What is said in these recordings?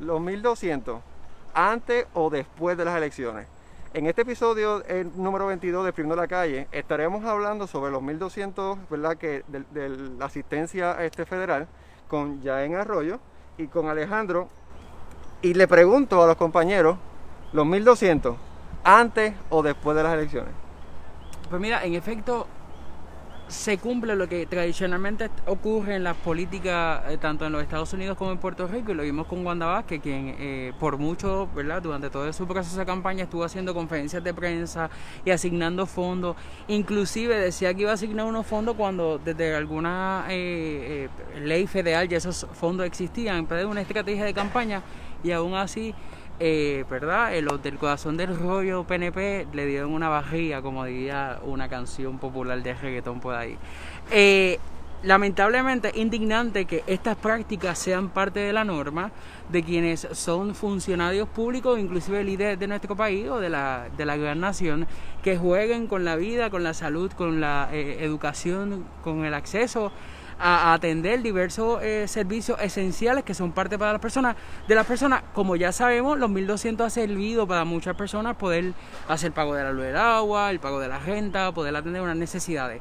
los 1200, antes o después de las elecciones. En este episodio el número 22 de Primo de la Calle estaremos hablando sobre los 1200, ¿verdad? Que de, la asistencia este federal con Jaén Arroyo y con Alejandro. Y le pregunto a los compañeros, los 1200, antes o después de las elecciones. Pues mira, en efecto, se cumple lo que tradicionalmente ocurre en las políticas eh, tanto en los Estados Unidos como en Puerto Rico y lo vimos con Wanda Vázquez quien eh, por mucho, ¿verdad? Durante todo su proceso de campaña estuvo haciendo conferencias de prensa y asignando fondos, inclusive decía que iba a asignar unos fondos cuando desde alguna eh, ley federal ya esos fondos existían, pero una estrategia de campaña y aún así eh, ¿verdad? Los del corazón del rollo PNP le dieron una barriga, como diría una canción popular de reggaetón por ahí. Eh, lamentablemente, indignante que estas prácticas sean parte de la norma de quienes son funcionarios públicos, inclusive líderes de nuestro país o de la, de la gran nación, que jueguen con la vida, con la salud, con la eh, educación, con el acceso a, atender diversos eh, servicios esenciales que son parte para las personas. De las personas, como ya sabemos, los 1.200 ha servido para muchas personas poder hacer pago de la luz del agua, el pago de la renta, poder atender unas necesidades.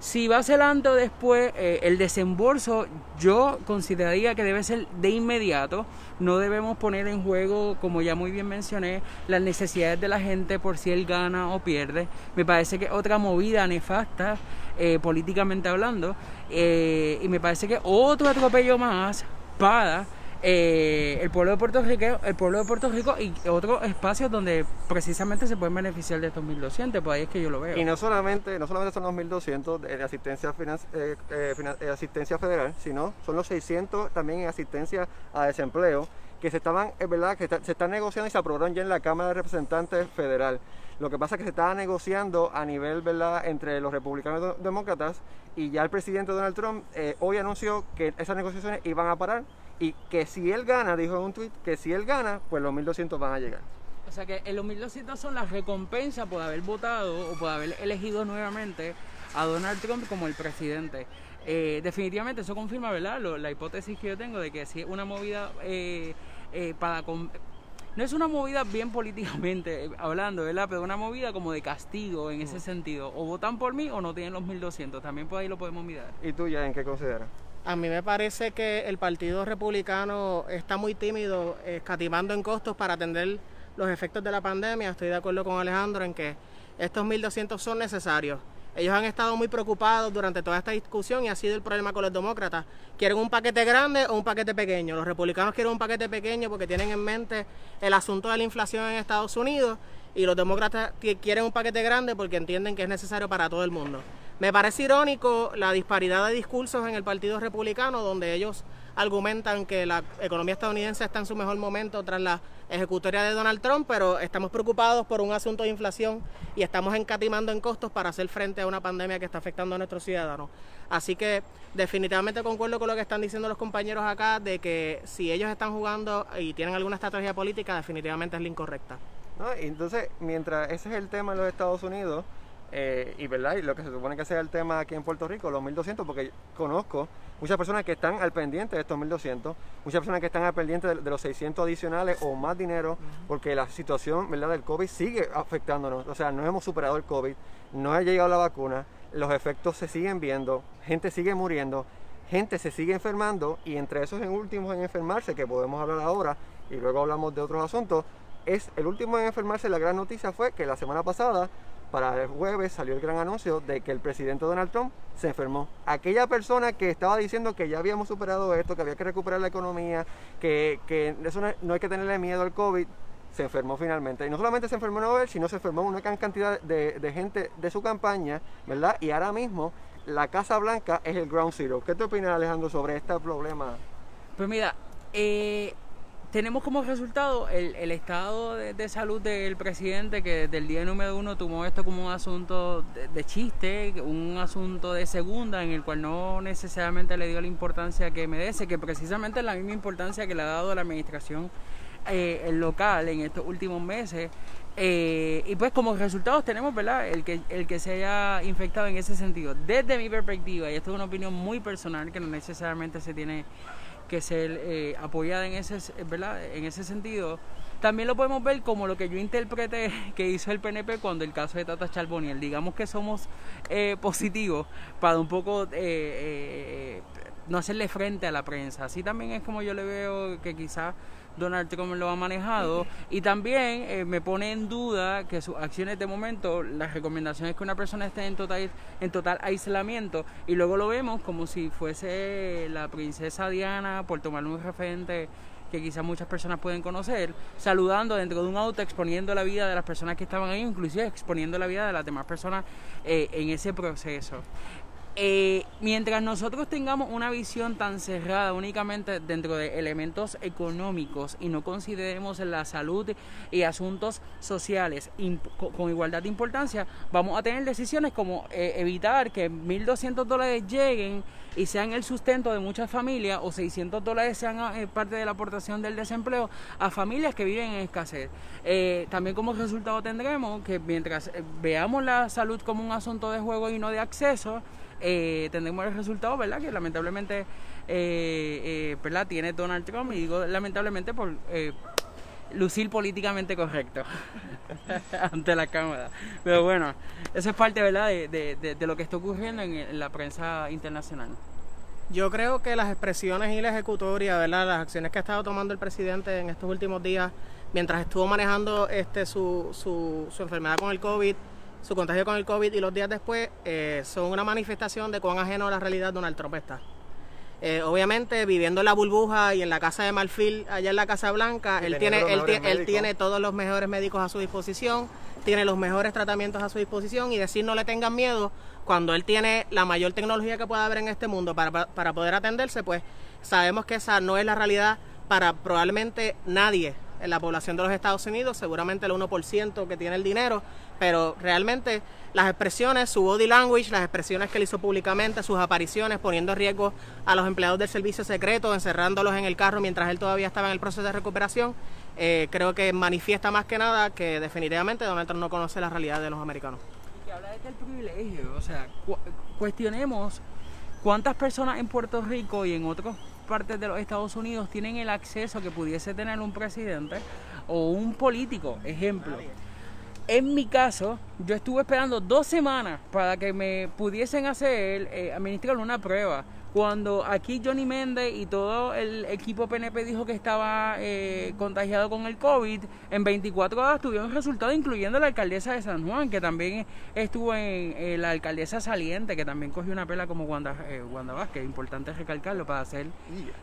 Si va a o después, eh, el desembolso yo consideraría que debe ser de inmediato. No debemos poner en juego, como ya muy bien mencioné, las necesidades de la gente por si él gana o pierde. Me parece que otra movida nefasta, eh, políticamente hablando, eh, y me parece que otro atropello más para eh, el pueblo de Puerto Rico, el pueblo de Puerto Rico y otros espacios donde precisamente se pueden beneficiar de estos 1200, pues ahí es que yo lo veo. Y no solamente, no solamente son los 1200 de asistencia, eh, eh, asistencia federal, sino son los 600 también en asistencia a desempleo que se estaban, es verdad, que se están negociando y se aprobaron ya en la Cámara de Representantes Federal. Lo que pasa es que se estaba negociando a nivel, ¿verdad?, entre los republicanos y demócratas y ya el presidente Donald Trump hoy anunció que esas negociaciones iban a parar y que si él gana, dijo en un tweet, que si él gana, pues los 1200 van a llegar. O sea que los 1200 son las recompensas por haber votado o por haber elegido nuevamente a Donald Trump como el presidente. Eh, definitivamente eso confirma, ¿verdad? la hipótesis que yo tengo de que si es una movida eh, eh, para... no es una movida bien políticamente hablando, ¿verdad? Pero una movida como de castigo en ese sentido. O votan por mí o no tienen los 1200. También por ahí lo podemos mirar. ¿Y tú ya en qué consideras? A mí me parece que el Partido Republicano está muy tímido, escatimando en costos para atender los efectos de la pandemia. Estoy de acuerdo con Alejandro en que estos 1.200 son necesarios. Ellos han estado muy preocupados durante toda esta discusión y ha sido el problema con los demócratas. ¿Quieren un paquete grande o un paquete pequeño? Los republicanos quieren un paquete pequeño porque tienen en mente el asunto de la inflación en Estados Unidos y los demócratas quieren un paquete grande porque entienden que es necesario para todo el mundo. Me parece irónico la disparidad de discursos en el Partido Republicano, donde ellos argumentan que la economía estadounidense está en su mejor momento tras la ejecutoria de Donald Trump, pero estamos preocupados por un asunto de inflación y estamos encatimando en costos para hacer frente a una pandemia que está afectando a nuestros ciudadanos. Así que definitivamente concuerdo con lo que están diciendo los compañeros acá, de que si ellos están jugando y tienen alguna estrategia política, definitivamente es la incorrecta. entonces, mientras ese es el tema en los Estados Unidos, eh, y verdad y lo que se supone que sea el tema aquí en Puerto Rico, los 1200, porque conozco muchas personas que están al pendiente de estos 1200, muchas personas que están al pendiente de, los 600 adicionales o más dinero, porque la situación ¿verdad? del COVID sigue afectándonos. O sea, no hemos superado el COVID, no ha llegado la vacuna, los efectos se siguen viendo, gente sigue muriendo, gente se sigue enfermando y entre esos en últimos en enfermarse, que podemos hablar ahora y luego hablamos de otros asuntos, es el último en enfermarse. La gran noticia fue que la semana pasada para el jueves salió el gran anuncio de que el presidente Donald Trump se enfermó. Aquella persona que estaba diciendo que ya habíamos superado esto, que había que recuperar la economía, que, eso no, hay que tenerle miedo al COVID, se enfermó finalmente. Y no solamente se enfermó Nobel, sino se enfermó una gran cantidad de, de, gente de su campaña, ¿verdad? Y ahora mismo la Casa Blanca es el ground zero. ¿Qué te opinas, Alejandro, sobre este problema? Pues mira, eh, tenemos como resultado el, el estado de, salud del presidente que desde el día número uno tomó esto como un asunto de, chiste, un asunto de segunda en el cual no necesariamente le dio la importancia que merece, que precisamente es la misma importancia que le ha dado la administración eh, local en estos últimos meses. Eh, y pues como resultados tenemos, ¿verdad? El que, el que se haya infectado en ese sentido. Desde mi perspectiva, y esto es una opinión muy personal que no necesariamente se tiene que ser eh, apoyada en ese, ¿verdad? en ese sentido. También lo podemos ver como lo que yo interpreté que hizo el PNP cuando el caso de Tata Charboniel. Digamos que somos eh, positivos para un poco eh, eh, no hacerle frente a la prensa. Así también es como yo le veo que quizás Donald Trump lo ha manejado y también eh, me pone en duda que sus acciones de momento, las recomendaciones que una persona esté en total, en total aislamiento y luego lo vemos como si fuese la princesa Diana por tomar un referente que quizás muchas personas pueden conocer, saludando dentro de un auto, exponiendo la vida de las personas que estaban ahí, inclusive exponiendo la vida de las demás personas eh, en ese proceso. Eh, mientras nosotros tengamos una visión tan cerrada únicamente dentro de elementos económicos y no consideremos la salud y asuntos sociales con igualdad de importancia, vamos a tener decisiones como eh, evitar que 1.200 dólares lleguen y sean el sustento de muchas familias o 600 dólares sean eh, parte de la aportación del desempleo a familias que viven en escasez. también como resultado tendremos que mientras veamos la salud como un asunto de juego y no de acceso, eh, tendremos el resultado, ¿verdad? Que lamentablemente, eh, eh, Tiene Donald Trump, y digo lamentablemente por eh, lucir políticamente correcto ante la Cámara. Pero bueno, eso es parte, ¿verdad?, de, lo que está ocurriendo en, la prensa internacional. Yo creo que las expresiones y la ejecutoria, ¿verdad? Las acciones que ha estado tomando el presidente en estos últimos días, mientras estuvo manejando este su, su, su enfermedad con el COVID, su contagio con el COVID y los días después eh, son una manifestación de cuán ajeno a la realidad Donald Trump está. Eh, obviamente, viviendo en la burbuja y en la casa de Marfil, allá en la Casa Blanca, él tiene, él, él tiene todos los mejores médicos a su disposición, tiene los mejores tratamientos a su disposición y decir no le tengan miedo cuando él tiene la mayor tecnología que pueda haber en este mundo para, para poder atenderse, pues sabemos que esa no es la realidad para probablemente nadie en la población de los Estados Unidos, seguramente el 1% que tiene el dinero, pero realmente las expresiones, su body language, las expresiones que él hizo públicamente, sus apariciones, poniendo en riesgo a los empleados del servicio secreto, encerrándolos en el carro mientras él todavía estaba en el proceso de recuperación, eh, creo que manifiesta más que nada que definitivamente Donald Trump no conoce la realidad de los americanos. Que habla de este privilegio, o sea, cuestionemos cuántas personas en Puerto Rico y en otras partes de los Estados Unidos tienen el acceso que pudiese tener un presidente o un político, ejemplo. En mi caso, yo estuve esperando dos semanas para que me pudiesen hacer, eh, administrar una prueba cuando aquí Johnny Méndez y todo el equipo PNP dijo que estaba eh, contagiado con el COVID, en 24 horas tuvieron resultados, incluyendo la alcaldesa de San Juan, que también estuvo en la alcaldesa saliente, que también cogió una pela como Wanda, eh, Wanda Vázquez, importante recalcarlo para ser,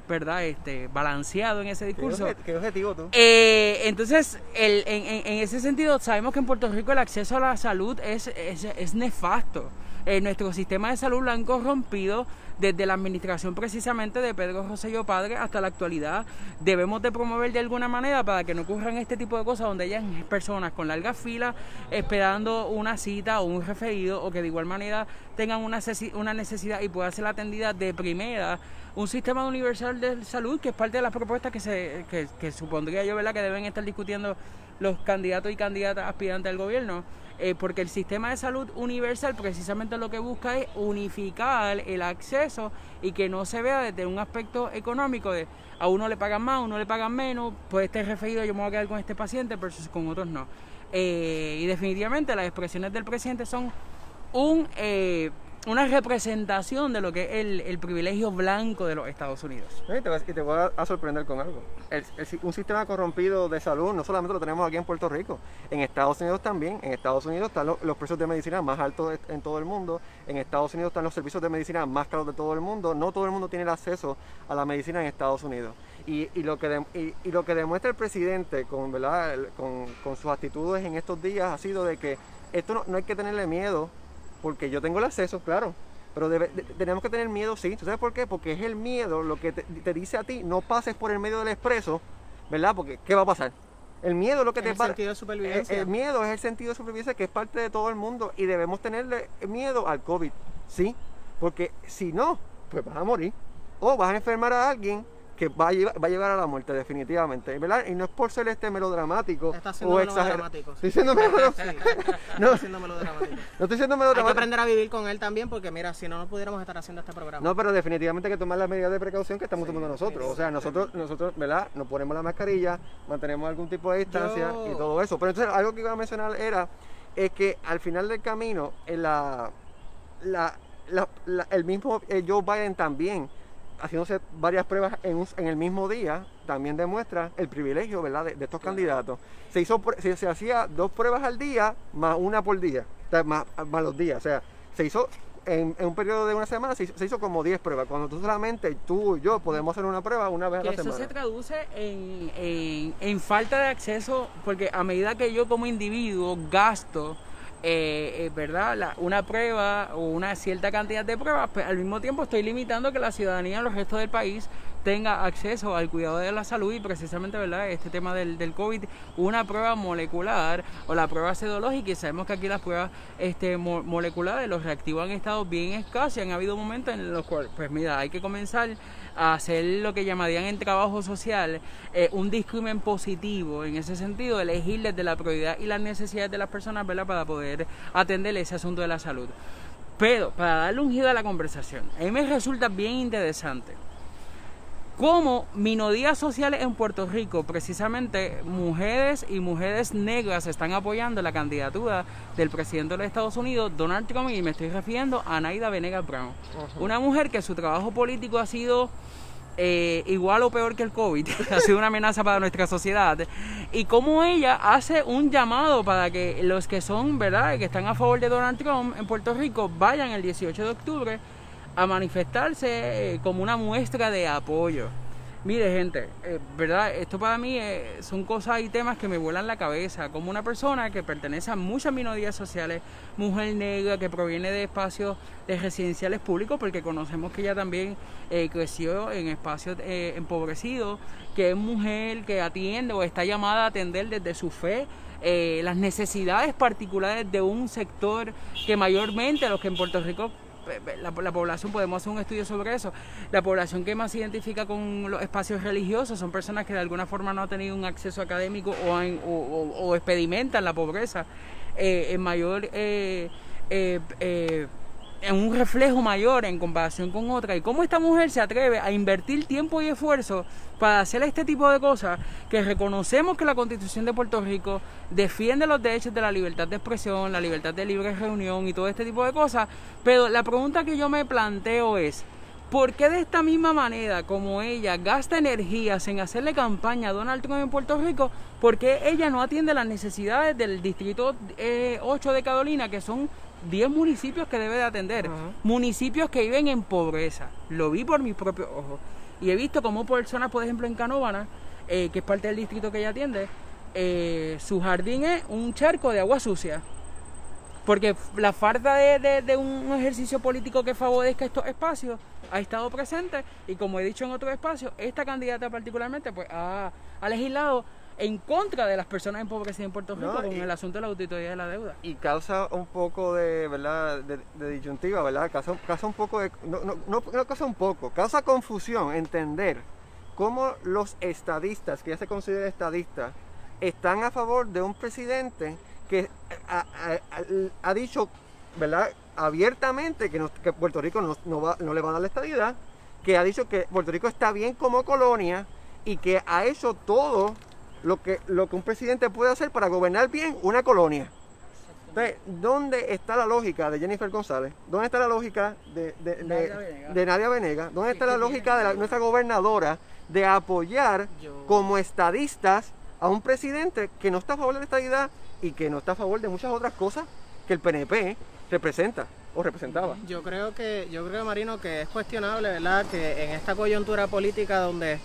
¿verdad?, este, balanceado en ese discurso. ¿Qué, objetivo tú? Eh, entonces, el, en, en, ese sentido, sabemos que en Puerto Rico el acceso a la salud es, es, es nefasto. Eh, nuestro sistema de salud lo han corrompido desde la administración precisamente de Pedro Rosselló Padre hasta la actualidad. Debemos de promover de alguna manera para que no ocurran este tipo de cosas donde hayan personas con largas filas esperando una cita o un referido o que de igual manera tengan una, una necesidad y puedan ser atendidas de primera un sistema universal de salud que es parte de las propuestas que se que, supondría yo ¿verdad? que deben estar discutiendo los candidatos y candidatas aspirantes al gobierno eh, porque el sistema de salud universal precisamente lo que busca es unificar el acceso y que no se vea desde un aspecto económico de a uno le pagan más, a uno le pagan menos, pues este referido yo me voy a quedar con este paciente, pero con otros no. Eh, y definitivamente las expresiones del presidente son un eh, una representación de lo que es el, privilegio blanco de los Estados Unidos. Y te, voy a, sorprender con algo. un sistema corrompido de salud no solamente lo tenemos aquí en Puerto Rico, en Estados Unidos también. En Estados Unidos están los, precios de medicina más altos en todo el mundo. En Estados Unidos están los servicios de medicina más caros de todo el mundo. No todo el mundo tiene el acceso a la medicina en Estados Unidos. Y, lo, que y, lo que demuestra el presidente con, ¿verdad? Con, sus actitudes en estos días ha sido de que esto no, no hay que tenerle miedo porque yo tengo el acceso, claro. Pero tenemos que tener miedo, sí. ¿Tú sabes por qué? Porque es el miedo lo que te, dice a ti, no pases por el medio del expreso, ¿verdad? Porque, ¿qué va a pasar? El miedo es lo que te el sentido de supervivencia. El, miedo es el sentido de supervivencia que es parte de todo el mundo y debemos tenerle miedo al COVID, ¿sí? Porque si no, pues vas a morir. O vas a enfermar a alguien que va a, llevar, va a llevar a la muerte, definitivamente. ¿verdad? Y no es por ser este melodramático Está o exagerado. melodramático, sí. Estoy siendo melodramático. no, Está siendo melodramático. no estoy siendo Hay que melodramático. aprender a vivir con él también porque mira, si no, no pudiéramos estar haciendo este programa. No, pero definitivamente hay que tomar las medidas de precaución que estamos tomando nosotros. O sea, nosotros, nosotros, ¿verdad? Nos ponemos la mascarilla, mantenemos algún tipo de distancia Yo- y todo eso. Pero entonces algo que iba a mencionar era es que al final del camino, en la, la, la- el mismo eh, Joe Biden también, haciéndose varias pruebas en, un- en el mismo día, también demuestra el privilegio, ¿verdad? De, de estos candidatos. Se hizo, se, se hacía dos pruebas al día más una por día, más, más los días. O sea, se hizo en, en un periodo de una semana, se hizo, se hizo como 10 pruebas. Cuando tú solamente, tú y yo, podemos hacer una prueba una vez a la eso semana. se traduce en, en- en falta de acceso, porque a medida que yo como individuo gasto, eh, ¿verdad? La- una prueba o una cierta cantidad de pruebas, pues al mismo tiempo estoy limitando que la ciudadanía en los restos del país tenga acceso al cuidado de la salud y precisamente, ¿verdad? Este tema del, del COVID, una prueba molecular o la prueba sedológica y sabemos que aquí las pruebas este, mo- moleculares, los reactivos han estado bien escasos y han habido momentos en los cuales, pues mira, hay que comenzar a hacer lo que llamarían en trabajo social eh, un discrimen positivo en ese sentido, elegir desde la prioridad y las necesidades de las personas. Para poder atender ese asunto de la salud. Pero, para darle un giro a la conversación, a mí me resulta bien interesante cómo minorías sociales en Puerto Rico, precisamente mujeres y mujeres negras, están apoyando la candidatura del presidente de los Estados Unidos, Donald Trump, y me estoy refiriendo a Naida Venegas Brown. Una mujer que su trabajo político ha sido eh, igual o peor que el COVID, ha sido una amenaza para nuestra sociedad, y cómo ella hace un llamado para que los que son, ¿verdad?, que están a favor de Donald Trump en Puerto Rico vayan el 18 de octubre a manifestarse eh, como una muestra de apoyo. Mire, gente, eh, ¿verdad? Esto para mí eh, son cosas y temas que me vuelan la cabeza. Como una persona que pertenece a muchas minorías sociales, mujer negra, que proviene de espacios de residenciales públicos, porque conocemos que ella también creció en espacios empobrecidos, que es mujer que atiende o está llamada a atender desde su fe las necesidades particulares de un sector que mayormente los que en Puerto Rico la, la población, podemos hacer un estudio sobre eso, la población que más se identifica con los espacios religiosos son personas que de alguna forma no han tenido un acceso académico o, han- o, o- experimentan la pobreza. Eh, en mayor... eh, eh, eh, en un reflejo mayor en comparación con otra. Y cómo esta mujer se atreve a invertir tiempo y esfuerzo para hacer este tipo de cosas que reconocemos que la constitución de Puerto Rico defiende los derechos de la libertad de expresión, la libertad de libre reunión y todo este tipo de cosas, pero la pregunta que yo me planteo es ¿Por qué de esta misma manera como ella gasta energías en hacerle campaña a Donald Trump en Puerto Rico, por qué ella no atiende las necesidades del distrito eh, 8 de Carolina, que son 10 municipios que debe de atender? Municipios que viven en pobreza. Lo vi por mis propios ojos. Y he visto cómo personas, por ejemplo, en Canóvana, eh, que es parte del distrito que ella atiende, eh, su jardín es un charco de agua sucia. Porque la falta de, de- de un ejercicio político que favorezca estos espacios ha estado presente y como he dicho en otros espacios, esta candidata particularmente pues ha, ha legislado en contra de las personas empobrecidas en Puerto Rico No, con y- el asunto de la auditoría de la deuda. y causa un poco de, ¿verdad? De, de disyuntiva, ¿verdad? Causa, causa un poco de... No, no, no, no causa un poco, causa confusión entender cómo los estadistas, que ya se considera estadista, están a favor de un presidente que ha, ha- dicho, ¿verdad? Abiertamente que, no- que Puerto Rico no, no va- no le va a dar la estadidad, que ha dicho que Puerto Rico está bien como colonia y que ha hecho todo lo que, lo que un presidente puede hacer para gobernar bien una colonia. Entonces, ¿dónde está la lógica de Jennifer González? ¿Dónde está la lógica de, de, de- Nadia Venegas. de Nadia Venega? ¿Dónde está Es la lógica de la- nuestra gobernadora de apoyar Yo- como estadistas a un presidente que no está a favor de la estadidad y que no está a favor de muchas otras cosas que el PNP representa o representaba? Yo creo que, yo creo, Marino, que es cuestionable, ¿verdad? Que en esta coyuntura política donde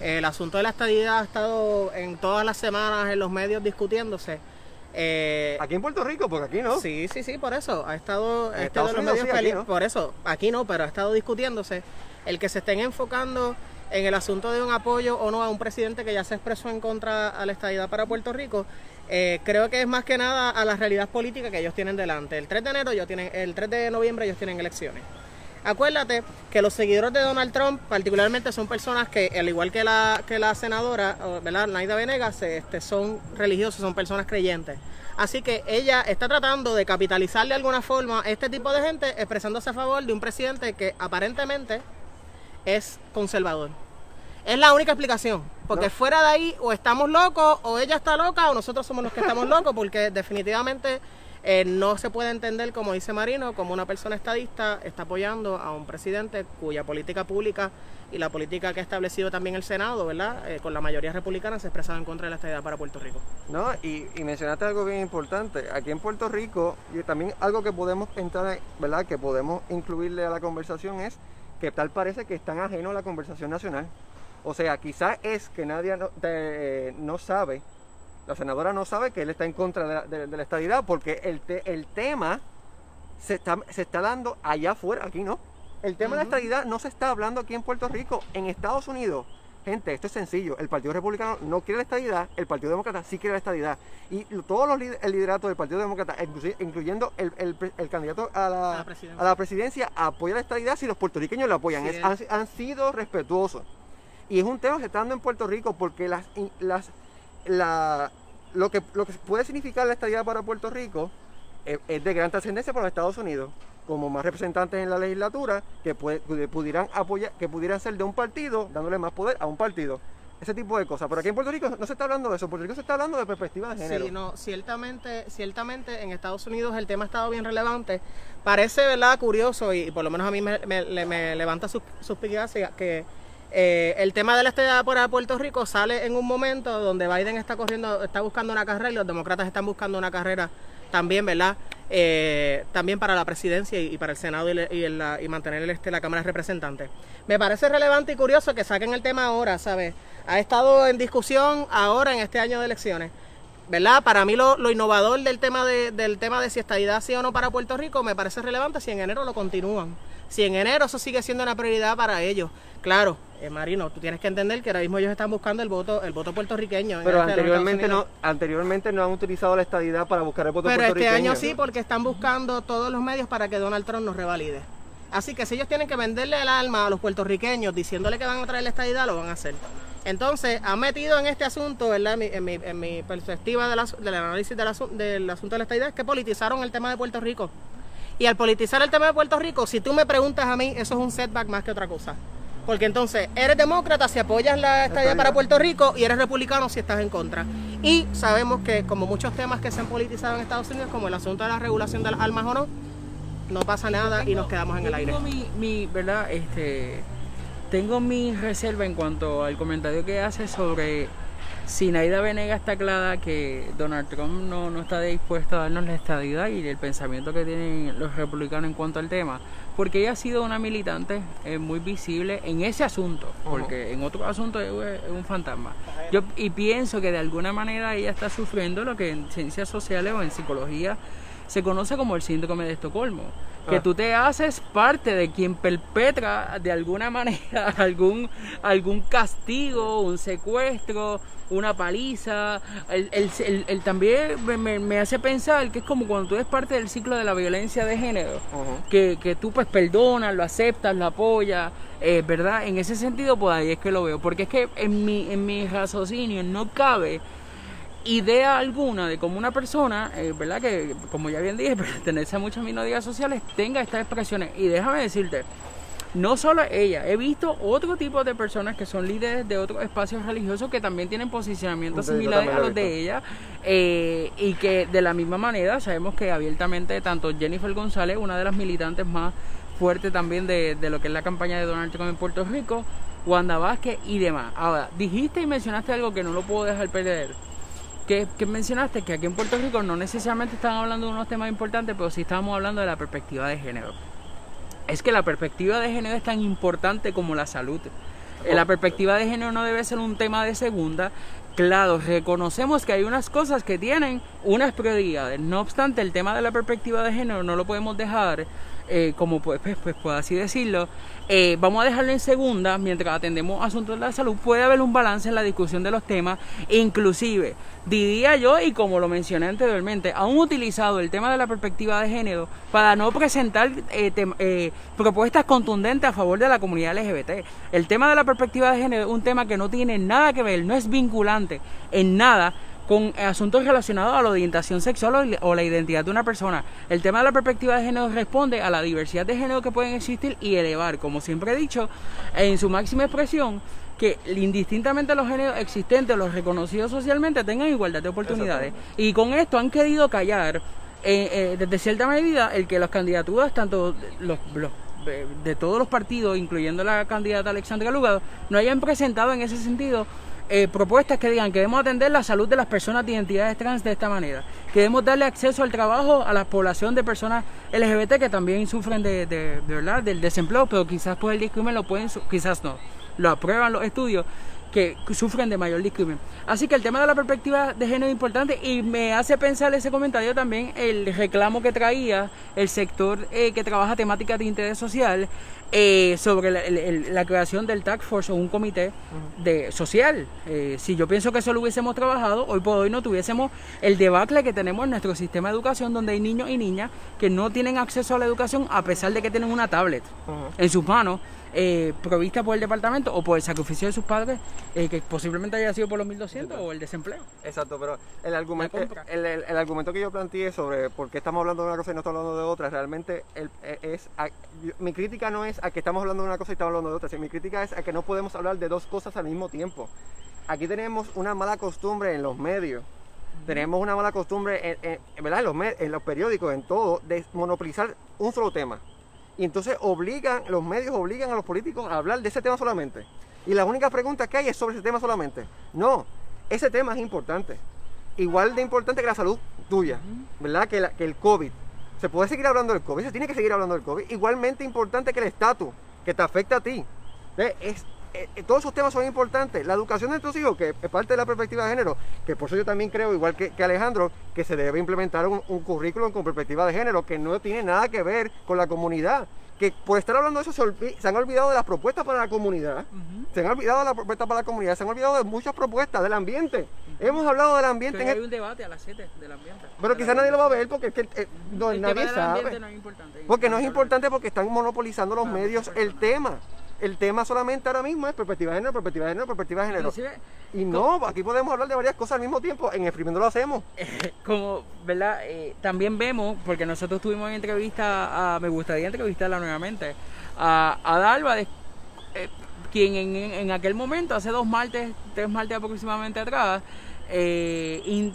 el asunto de la estadidad ha estado en todas las semanas en los medios discutiéndose. eh, Aquí en Puerto Rico, porque aquí no. Sí, sí, sí, por eso. Ha estado, En los Unidos medios sí, no. Por eso, aquí no, pero ha estado discutiéndose. El que se estén enfocando en el asunto de un apoyo o no a un presidente que ya se expresó en contra a la estadidad para Puerto Rico, eh, creo que es más que nada a la realidad política que ellos tienen delante. El 3 de enero ellos tienen, el 3 de noviembre ellos tienen elecciones. Acuérdate que los seguidores de Donald Trump particularmente son personas que, al igual que la, que la senadora, ¿verdad? Naida Venegas, este, son religiosos, son personas creyentes. Así que ella está tratando de capitalizar de alguna forma a este tipo de gente expresándose a favor de un presidente que aparentemente es conservador. Es la única explicación, porque fuera de ahí o estamos locos o ella está loca o nosotros somos los que estamos locos, porque definitivamente eh, no se puede entender, como dice Marino, como una persona estadista está apoyando a un presidente cuya política pública y la política que ha establecido también el Senado, ¿verdad? Eh, con la mayoría republicana se ha expresado en contra de la estadidad para Puerto Rico. No, y, mencionaste algo bien importante. Aquí en Puerto Rico, y también algo que podemos entrar, ¿verdad? Que podemos incluirle a la conversación es que tal parece que están ajenos a la conversación nacional. O sea, quizás es que nadie no, no sabe la senadora no sabe que él está en contra de la, estadidad porque el, el tema se está, se está dando allá afuera, aquí no. El tema de la estadidad no se está hablando aquí en Puerto Rico, en Estados Unidos. Gente, esto es sencillo. El Partido Republicano no quiere la estadidad, el Partido Demócrata sí quiere la estadidad. Y todos los el liderato del Partido Demócrata, incluyendo el, candidato a la, a la, presidencia, apoya la estadidad si los puertorriqueños la apoyan. han, han, sido respetuosos. Y es un tema que en Puerto Rico porque las, las la, lo, que, lo que puede significar la estadía para Puerto Rico eh, es, de gran trascendencia para los Estados Unidos, como más representantes en la legislatura que pudieran apoyar, que pudieran ser de un partido, dándole más poder a un partido. Ese tipo de cosas. Pero aquí en Puerto Rico no se está hablando de eso. En Puerto Rico se está hablando de perspectiva de género. Sí, no, ciertamente, ciertamente en Estados Unidos el tema ha estado bien relevante. Parece, ¿verdad?, curioso y, por lo menos a mí me, levanta sus su que eh, el tema de la estadía por Puerto Rico sale en un momento donde Biden está corriendo, está buscando una carrera y los demócratas están buscando una carrera también, ¿verdad? Eh, también para la presidencia y, para el Senado y, mantener el, este, la Cámara de Representantes. Me parece relevante y curioso que saquen el tema ahora, ¿sabes? Ha estado en discusión ahora en este año de elecciones. ¿verdad? Para mí lo, innovador del tema de, del tema de si estadidad sí o no para Puerto Rico me parece relevante si en enero lo continúan. Si en enero eso sigue siendo una prioridad para ellos. Claro, eh, Marino, tú tienes que entender que ahora mismo ellos están buscando el voto, el voto puertorriqueño. Pero este anteriormente no, anteriormente no han utilizado la estadidad para buscar el voto puertorriqueño. Pero este año sí, porque están buscando todos los medios para que Donald Trump nos revalide. Así que si ellos tienen que venderle el alma a los puertorriqueños diciéndole que van a traer la estadidad, lo van a hacer. Entonces, han metido en este asunto, ¿verdad? En mi, en mi, perspectiva del análisis del, del asunto de la estadidad, es que politizaron el tema de Puerto Rico. Y al politizar el tema de Puerto Rico, si tú me preguntas a mí, eso es un setback más que otra cosa. Porque entonces eres demócrata si apoyas la estadía para Puerto Rico y eres republicano si estás en contra. Y sabemos que como muchos temas que se han politizado en Estados Unidos, como el asunto de la regulación de las armas o no, no pasa nada y nos quedamos en el aire. Tengo mi, mi, ¿verdad? Este, tengo mi reserva en cuanto al comentario que hace sobre si Naida Venega está clara que Donald Trump no, no está dispuesto a darnos la estadidad y el pensamiento que tienen los republicanos en cuanto al tema, porque ella ha sido una militante eh, muy visible en ese asunto, porque en otro asunto es, un fantasma. Yo y pienso que de alguna manera ella está sufriendo lo que en ciencias sociales o en psicología se conoce como el síndrome de Estocolmo que ah. tú te haces parte de quien perpetra de alguna manera algún, algún castigo, un secuestro, una paliza. El, también me, hace pensar que es como cuando tú eres parte del ciclo de la violencia de género, que, que, tú pues perdonas, lo aceptas, lo apoyas, eh, ¿verdad? En ese sentido, pues ahí es que lo veo, porque es que en mi, en mi raciocinio no cabe idea alguna de cómo una persona, eh, ¿verdad? Que como ya bien dije, pertenece a muchas minorías sociales, tenga estas expresiones. Y déjame decirte, no solo ella, he visto otro tipo de personas que son líderes de otros espacios religiosos que también tienen posicionamientos similares a los de ella eh, y que de la misma manera sabemos que abiertamente tanto Jennifer González, una de las militantes más fuertes también de, de lo que es la campaña de Donald Trump en Puerto Rico, Wanda Vázquez y demás. Ahora, dijiste y mencionaste algo que no lo puedo dejar perder que, mencionaste que aquí en Puerto Rico no necesariamente están hablando de unos temas importantes, pero sí estamos hablando de la perspectiva de género. Es que la perspectiva de género es tan importante como la salud. Eh, la perspectiva de género no debe ser un tema de segunda. Claro, reconocemos que hay unas cosas que tienen unas prioridades. No obstante, el tema de la perspectiva de género no lo podemos dejar eh, como pues, pues, pues puedo así decirlo, eh, vamos a dejarlo en segunda mientras atendemos asuntos de la salud. Puede haber un balance en la discusión de los temas, inclusive diría yo, y como lo mencioné anteriormente, han utilizado el tema de la perspectiva de género para no presentar eh, propuestas contundentes a favor de la comunidad LGBT. El tema de la perspectiva de género es un tema que no tiene nada que ver, no es vinculante en nada con asuntos relacionados a la orientación sexual o la identidad de una persona. El tema de la perspectiva de género responde a la diversidad de género que pueden existir y elevar, como siempre he dicho, en su máxima expresión, que indistintamente los géneros existentes, los reconocidos socialmente, tengan igualdad de oportunidades. Y con esto han querido callar, eh, eh, desde cierta medida, el que las candidaturas, tanto los, de todos los partidos, incluyendo la candidata Alexandra Lugado, no hayan presentado en ese sentido eh, propuestas que digan que debemos atender la salud de las personas de identidades trans de esta manera, que debemos darle acceso al trabajo a la población de personas LGBT que también sufren de, de, verdad del desempleo, pero quizás por el discrimen lo pueden, quizás no, lo aprueban los estudios que sufren de mayor discrimen. Así que el tema de la perspectiva de género es importante y me hace pensar ese comentario también el reclamo que traía el sector eh, que trabaja temáticas de interés social eh, sobre la, creación del Task Force o un comité de social. Eh, si yo pienso que eso lo hubiésemos trabajado, hoy por hoy no tuviésemos el debacle que tenemos en nuestro sistema de educación, donde hay niños y niñas que no tienen acceso a la educación a pesar de que tienen una tablet en sus manos eh, provista por el departamento o por el sacrificio de sus padres, eh, que posiblemente haya sido por los 1.200 o el desempleo. Exacto, pero el argumento, el, argumento que yo planteé sobre por qué estamos hablando de una cosa y no estamos hablando de otra, realmente e, es mi crítica no es a que estamos hablando de una cosa y estamos hablando de otra, sino mi crítica es a que no podemos hablar de dos cosas al mismo tiempo. Aquí tenemos una mala costumbre en los medios tenemos una mala costumbre en, ¿verdad? los, en, los, periódicos, en todo, de monopolizar un solo tema. Y entonces obligan, los medios obligan a los políticos a hablar de ese tema solamente. Y la única pregunta que hay es sobre ese tema solamente. No, ese tema es importante. Igual de importante que la salud tuya, ¿verdad? Que, que el COVID. Se puede seguir hablando del COVID, se tiene que seguir hablando del COVID. Igualmente importante que el estatus, que te afecta a ti. Es, eh, eh, todos esos temas son importantes. La educación de nuestros hijos, que es parte de la perspectiva de género, que por eso yo también creo, igual que, Alejandro, que se debe implementar un, currículum con perspectiva de género, que no tiene nada que ver con la comunidad. Que por estar hablando de eso se, han olvidado de las propuestas para la comunidad, se han olvidado de las propuestas para la comunidad, se han olvidado de muchas propuestas del ambiente. Hemos hablado del ambiente. Pero hay un debate a las 7 del ambiente. Pero quizás nadie lo va a ver porque es que eh, no, nadie sabe. No es importante, porque no es importante porque están monopolizando los medios el tema el tema solamente ahora mismo es perspectiva de género, perspectiva de género, perspectiva de género. y no, aquí podemos hablar de varias cosas al mismo tiempo, en exprimiendo lo hacemos. Como, ¿verdad? Eh, también vemos, porque nosotros tuvimos en entrevista, a, me gustaría entrevistarla nuevamente, a, a eh, quien en, aquel momento, hace dos martes, tres martes aproximadamente atrás, eh,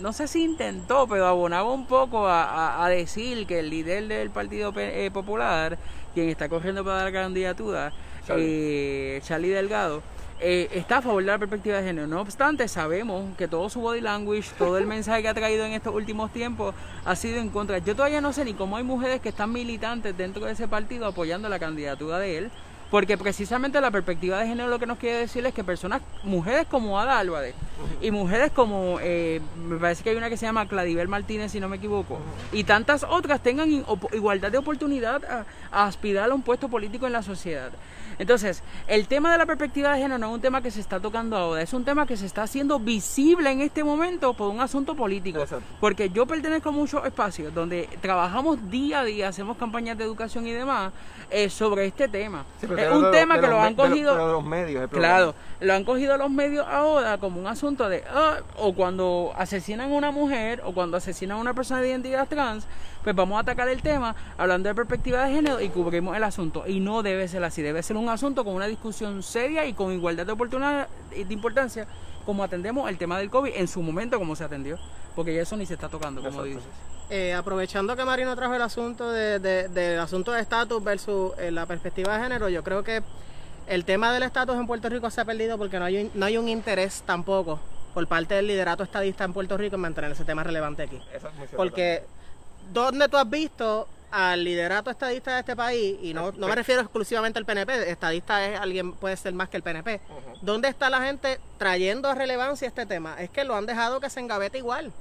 no sé si intentó, pero abonaba un poco a, a, decir que el líder del Partido Popular quien está corriendo para la candidatura, Charlie, eh, Delgado, eh, está a favor de la perspectiva de género. No obstante, sabemos que todo su body language, todo el mensaje que ha traído en estos últimos tiempos ha sido en contra. Yo todavía no sé ni cómo hay mujeres que están militantes dentro de ese partido apoyando la candidatura de él. Porque precisamente la perspectiva de género lo que nos quiere decir es que personas, mujeres como Ada Álvarez y mujeres como, eh, me parece que hay una que se llama Cladibel Martínez, si no me equivoco, y tantas otras tengan igualdad de oportunidad a aspirar a un puesto político en la sociedad. Entonces, el tema de la perspectiva de género no es un tema que se está tocando ahora, es un tema que se está haciendo visible en este momento por un asunto político. Porque yo pertenezco a muchos espacios donde trabajamos día a día, hacemos campañas de educación y demás eh, sobre este tema. es un tema que lo han cogido... los medios, claro, lo han cogido los medios ahora como un asunto de... Ah, o cuando asesinan a una mujer o cuando asesinan a una persona de identidad trans, pues vamos a atacar el tema hablando de perspectiva de género y cubrimos el asunto. Y no debe ser así, debe ser un asunto con una discusión seria y con igualdad de oportunidad y de importancia como atendemos el tema del COVID en su momento como se atendió, porque ya eso ni se está tocando, como dices. Eh, aprovechando que Marino trajo el asunto de, del asunto de estatus versus eh, la perspectiva de género, yo creo que el tema del estatus en Puerto Rico se ha perdido porque no hay, no hay un interés tampoco por parte del liderato estadista en Puerto Rico en mantener ese tema relevante aquí. porque ¿dónde tú has visto al liderato estadista de este país, y no, no me refiero exclusivamente al PNP, estadista es alguien, puede ser más que el PNP, ¿dónde está la gente trayendo a relevancia este tema? Es que lo han dejado que se engavete igual.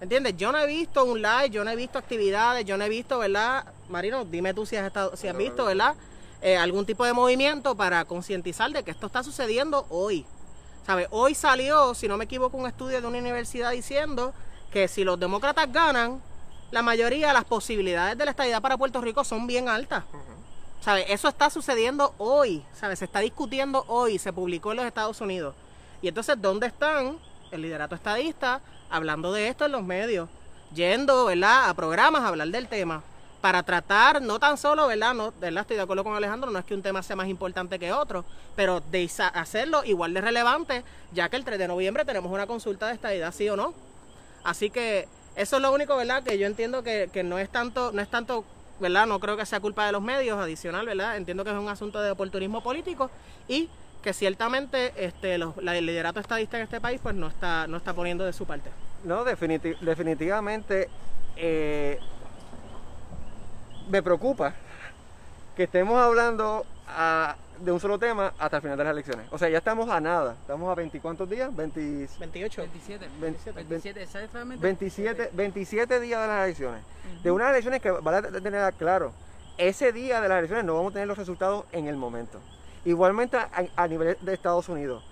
¿Entiendes? Yo no he visto un live, yo no he visto actividades, yo no he visto, ¿verdad? Marino, dime tú si has, estado, si has visto, ¿verdad? Eh, algún tipo de movimiento para concientizar de que esto está sucediendo hoy. ¿Sabe? Hoy salió, si no me equivoco, un estudio de una universidad diciendo que si los demócratas ganan, la mayoría de las posibilidades de la estadidad para Puerto Rico son bien altas. ¿Sabe? Eso está sucediendo hoy, ¿sabe? Se está discutiendo hoy, se publicó en los Estados Unidos. Y entonces, ¿dónde están el liderato estadista hablando de esto en los medios? Yendo, ¿verdad? A programas a hablar del tema para tratar, no tan solo, ¿verdad? No, ¿verdad? Estoy de acuerdo con Alejandro, no es que un tema sea más importante que otro, pero de hacerlo igual de relevante, ya que el 3 de noviembre tenemos una consulta de estadidad, sí o no. Así que eso es lo único, ¿verdad? Que yo entiendo que, no es tanto, no es tanto, ¿verdad? No creo que sea culpa de los medios, adicional, ¿verdad? Entiendo que es un asunto de oportunismo político y que ciertamente este, el liderato estadista en este país pues no está, no está poniendo de su parte. No, definitivamente eh, me preocupa que estemos hablando ah, de un solo tema hasta el final de las elecciones. O sea, ya estamos a nada. Estamos a 20 cuántos días? 20, 28. 27. 27, 27, 27, días de las elecciones. De unas elecciones que vale tener claro, ese día de las elecciones no vamos a tener los resultados en el momento. Igualmente a nivel de Estados Unidos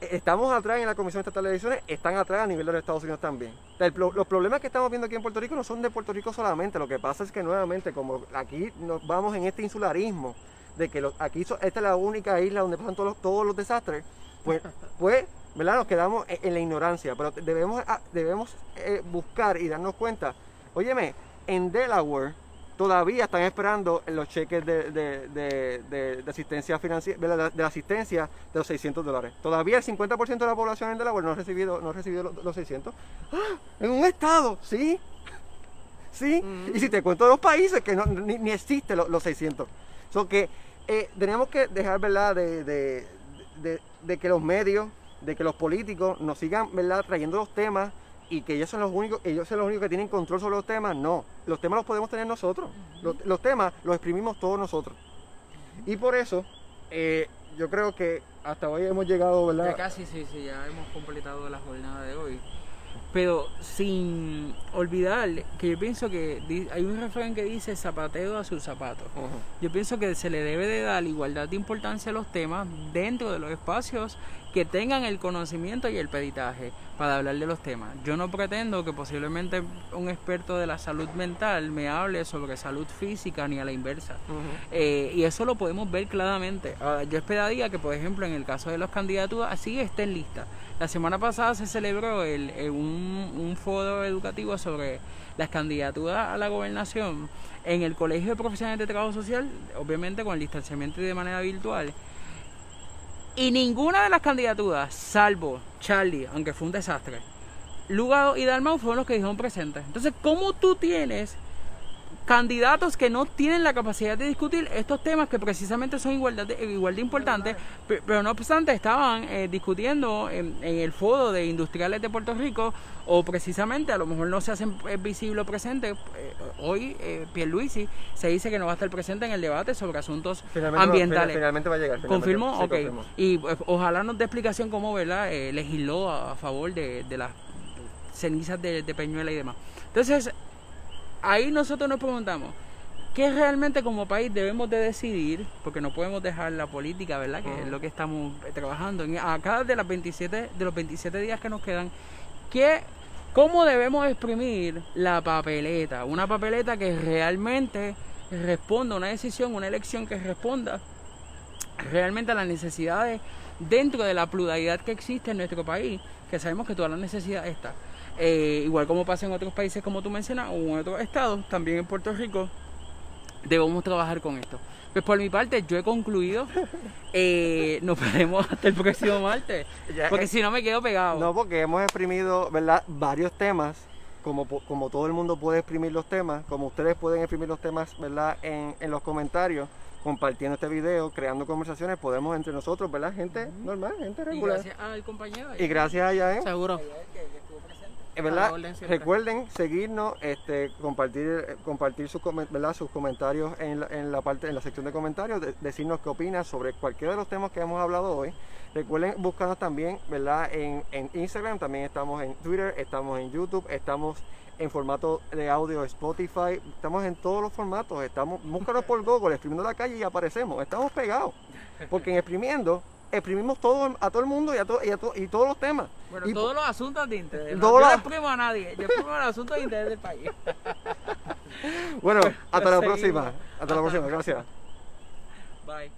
estamos atrás en la Comisión Estatal de Elecciones, están atrás a nivel de los Estados Unidos también. los problemas que estamos viendo aquí en Puerto Rico no son de Puerto Rico solamente, lo que pasa es que nuevamente, como aquí nos vamos en este insularismo, de que aquí esta es la única isla donde pasan todos los, todos los desastres, pues, pues ¿verdad? nos quedamos en, la ignorancia, pero debemos, ah, debemos eh, buscar y darnos cuenta, óyeme, en Delaware, todavía están esperando los cheques de, asistencia financiera, de la, asistencia de los 600 dólares. Todavía el 50% de la población en Delaware no ha recibido, no ha recibido los, 600. ¡Ah! En un estado, sí. Sí. Mm. Y si te cuento los países que no, ni, ni existen los, 600. So que eh, tenemos que dejar, ¿verdad?, de, que los medios, de que los políticos nos sigan, ¿verdad?, trayendo los temas y que ellos son los únicos, ellos son los únicos que tienen control sobre los temas, no. Los temas los podemos tener nosotros. los, temas los exprimimos todos nosotros. Y por eso, eh, yo creo que hasta hoy hemos llegado, ¿verdad? Ya casi, sí, sí, ya hemos completado la jornada de hoy. Pero sin olvidar que yo pienso que hay un refrán que dice zapateo a sus zapatos. Yo pienso que se le debe de dar igualdad de importancia a los temas dentro de los espacios que tengan el conocimiento y el peditaje para hablar de los temas. Yo no pretendo que posiblemente un experto de la salud mental me hable sobre salud física ni a la inversa. Eh, y eso lo podemos ver claramente. yo esperaría que, por ejemplo, en el caso de los candidatos, así estén listas. La semana pasada se celebró el, un, un foro educativo sobre las candidaturas a la gobernación en el Colegio de Profesionales de Trabajo Social, obviamente con el distanciamiento y de manera virtual. Y ninguna de las candidaturas, salvo Charlie, aunque fue un desastre, Lugado y Dalmau fueron los que dijeron presentes. Entonces, ¿cómo tú tienes candidatos que no tienen la capacidad de discutir estos temas que precisamente son igual de, igual de importantes, pero, no obstante estaban eh, discutiendo en, el foro de industriales de Puerto Rico o precisamente a lo mejor no se hacen eh, visible o presente. Eh, hoy eh, Pierluisi se dice que no va a estar presente en el debate sobre asuntos ambientales. finalmente va a llegar. ¿Confirmó? ok. Y ojalá nos dé explicación cómo ¿verdad? legisló a, favor de, las cenizas de, de Peñuela y demás. Entonces, ahí nosotros nos preguntamos, ¿qué realmente como país debemos de decidir? Porque no podemos dejar la política, ¿verdad? Que es lo que estamos trabajando. A cada de, las 27, de los 27 días que nos quedan, ¿qué, ¿cómo debemos exprimir la papeleta? Una papeleta que realmente responda a una decisión, una elección que responda realmente a las necesidades dentro de la pluralidad que existe en nuestro país, que sabemos que toda la necesidad está. Eh, igual como pasa en otros países como tú mencionas, o en otros estados, también en Puerto Rico, debemos trabajar con esto. Pues por mi parte, yo he concluido. Eh, nos veremos hasta el próximo martes. porque si no me quedo pegado. No, porque hemos exprimido, ¿verdad? Varios temas. Como, como todo el mundo puede exprimir los temas, como ustedes pueden exprimir los temas, ¿verdad? En, en los comentarios compartiendo este video, creando conversaciones, podemos entre nosotros, ¿verdad? Gente normal, gente regular. Y gracias al compañero. Y gracias a Yael. Seguro. eh. A orden siempre. Recuerden seguirnos, este, compartir, eh, compartir sus, ¿verdad? sus comentarios en la, en la parte, en la sección de comentarios, de- decirnos qué opinan sobre cualquiera de los temas que hemos hablado hoy. Recuerden buscarnos también, ¿verdad? En, en Instagram, también estamos en Twitter, estamos en YouTube, estamos en formato de audio Spotify, estamos en todos los formatos, estamos, búscanos por Google, exprimiendo la calle y aparecemos, estamos pegados, porque en exprimiendo, exprimimos todo a todo el mundo y a, to- y a to- y todos los temas. Bueno, Y- todos los asuntos de interés. ¿no? Yo no los- exprimo a nadie. Yo exprimo los asuntos de interés del país. Bueno, hasta la próxima, hasta la próxima, gracias. Bye.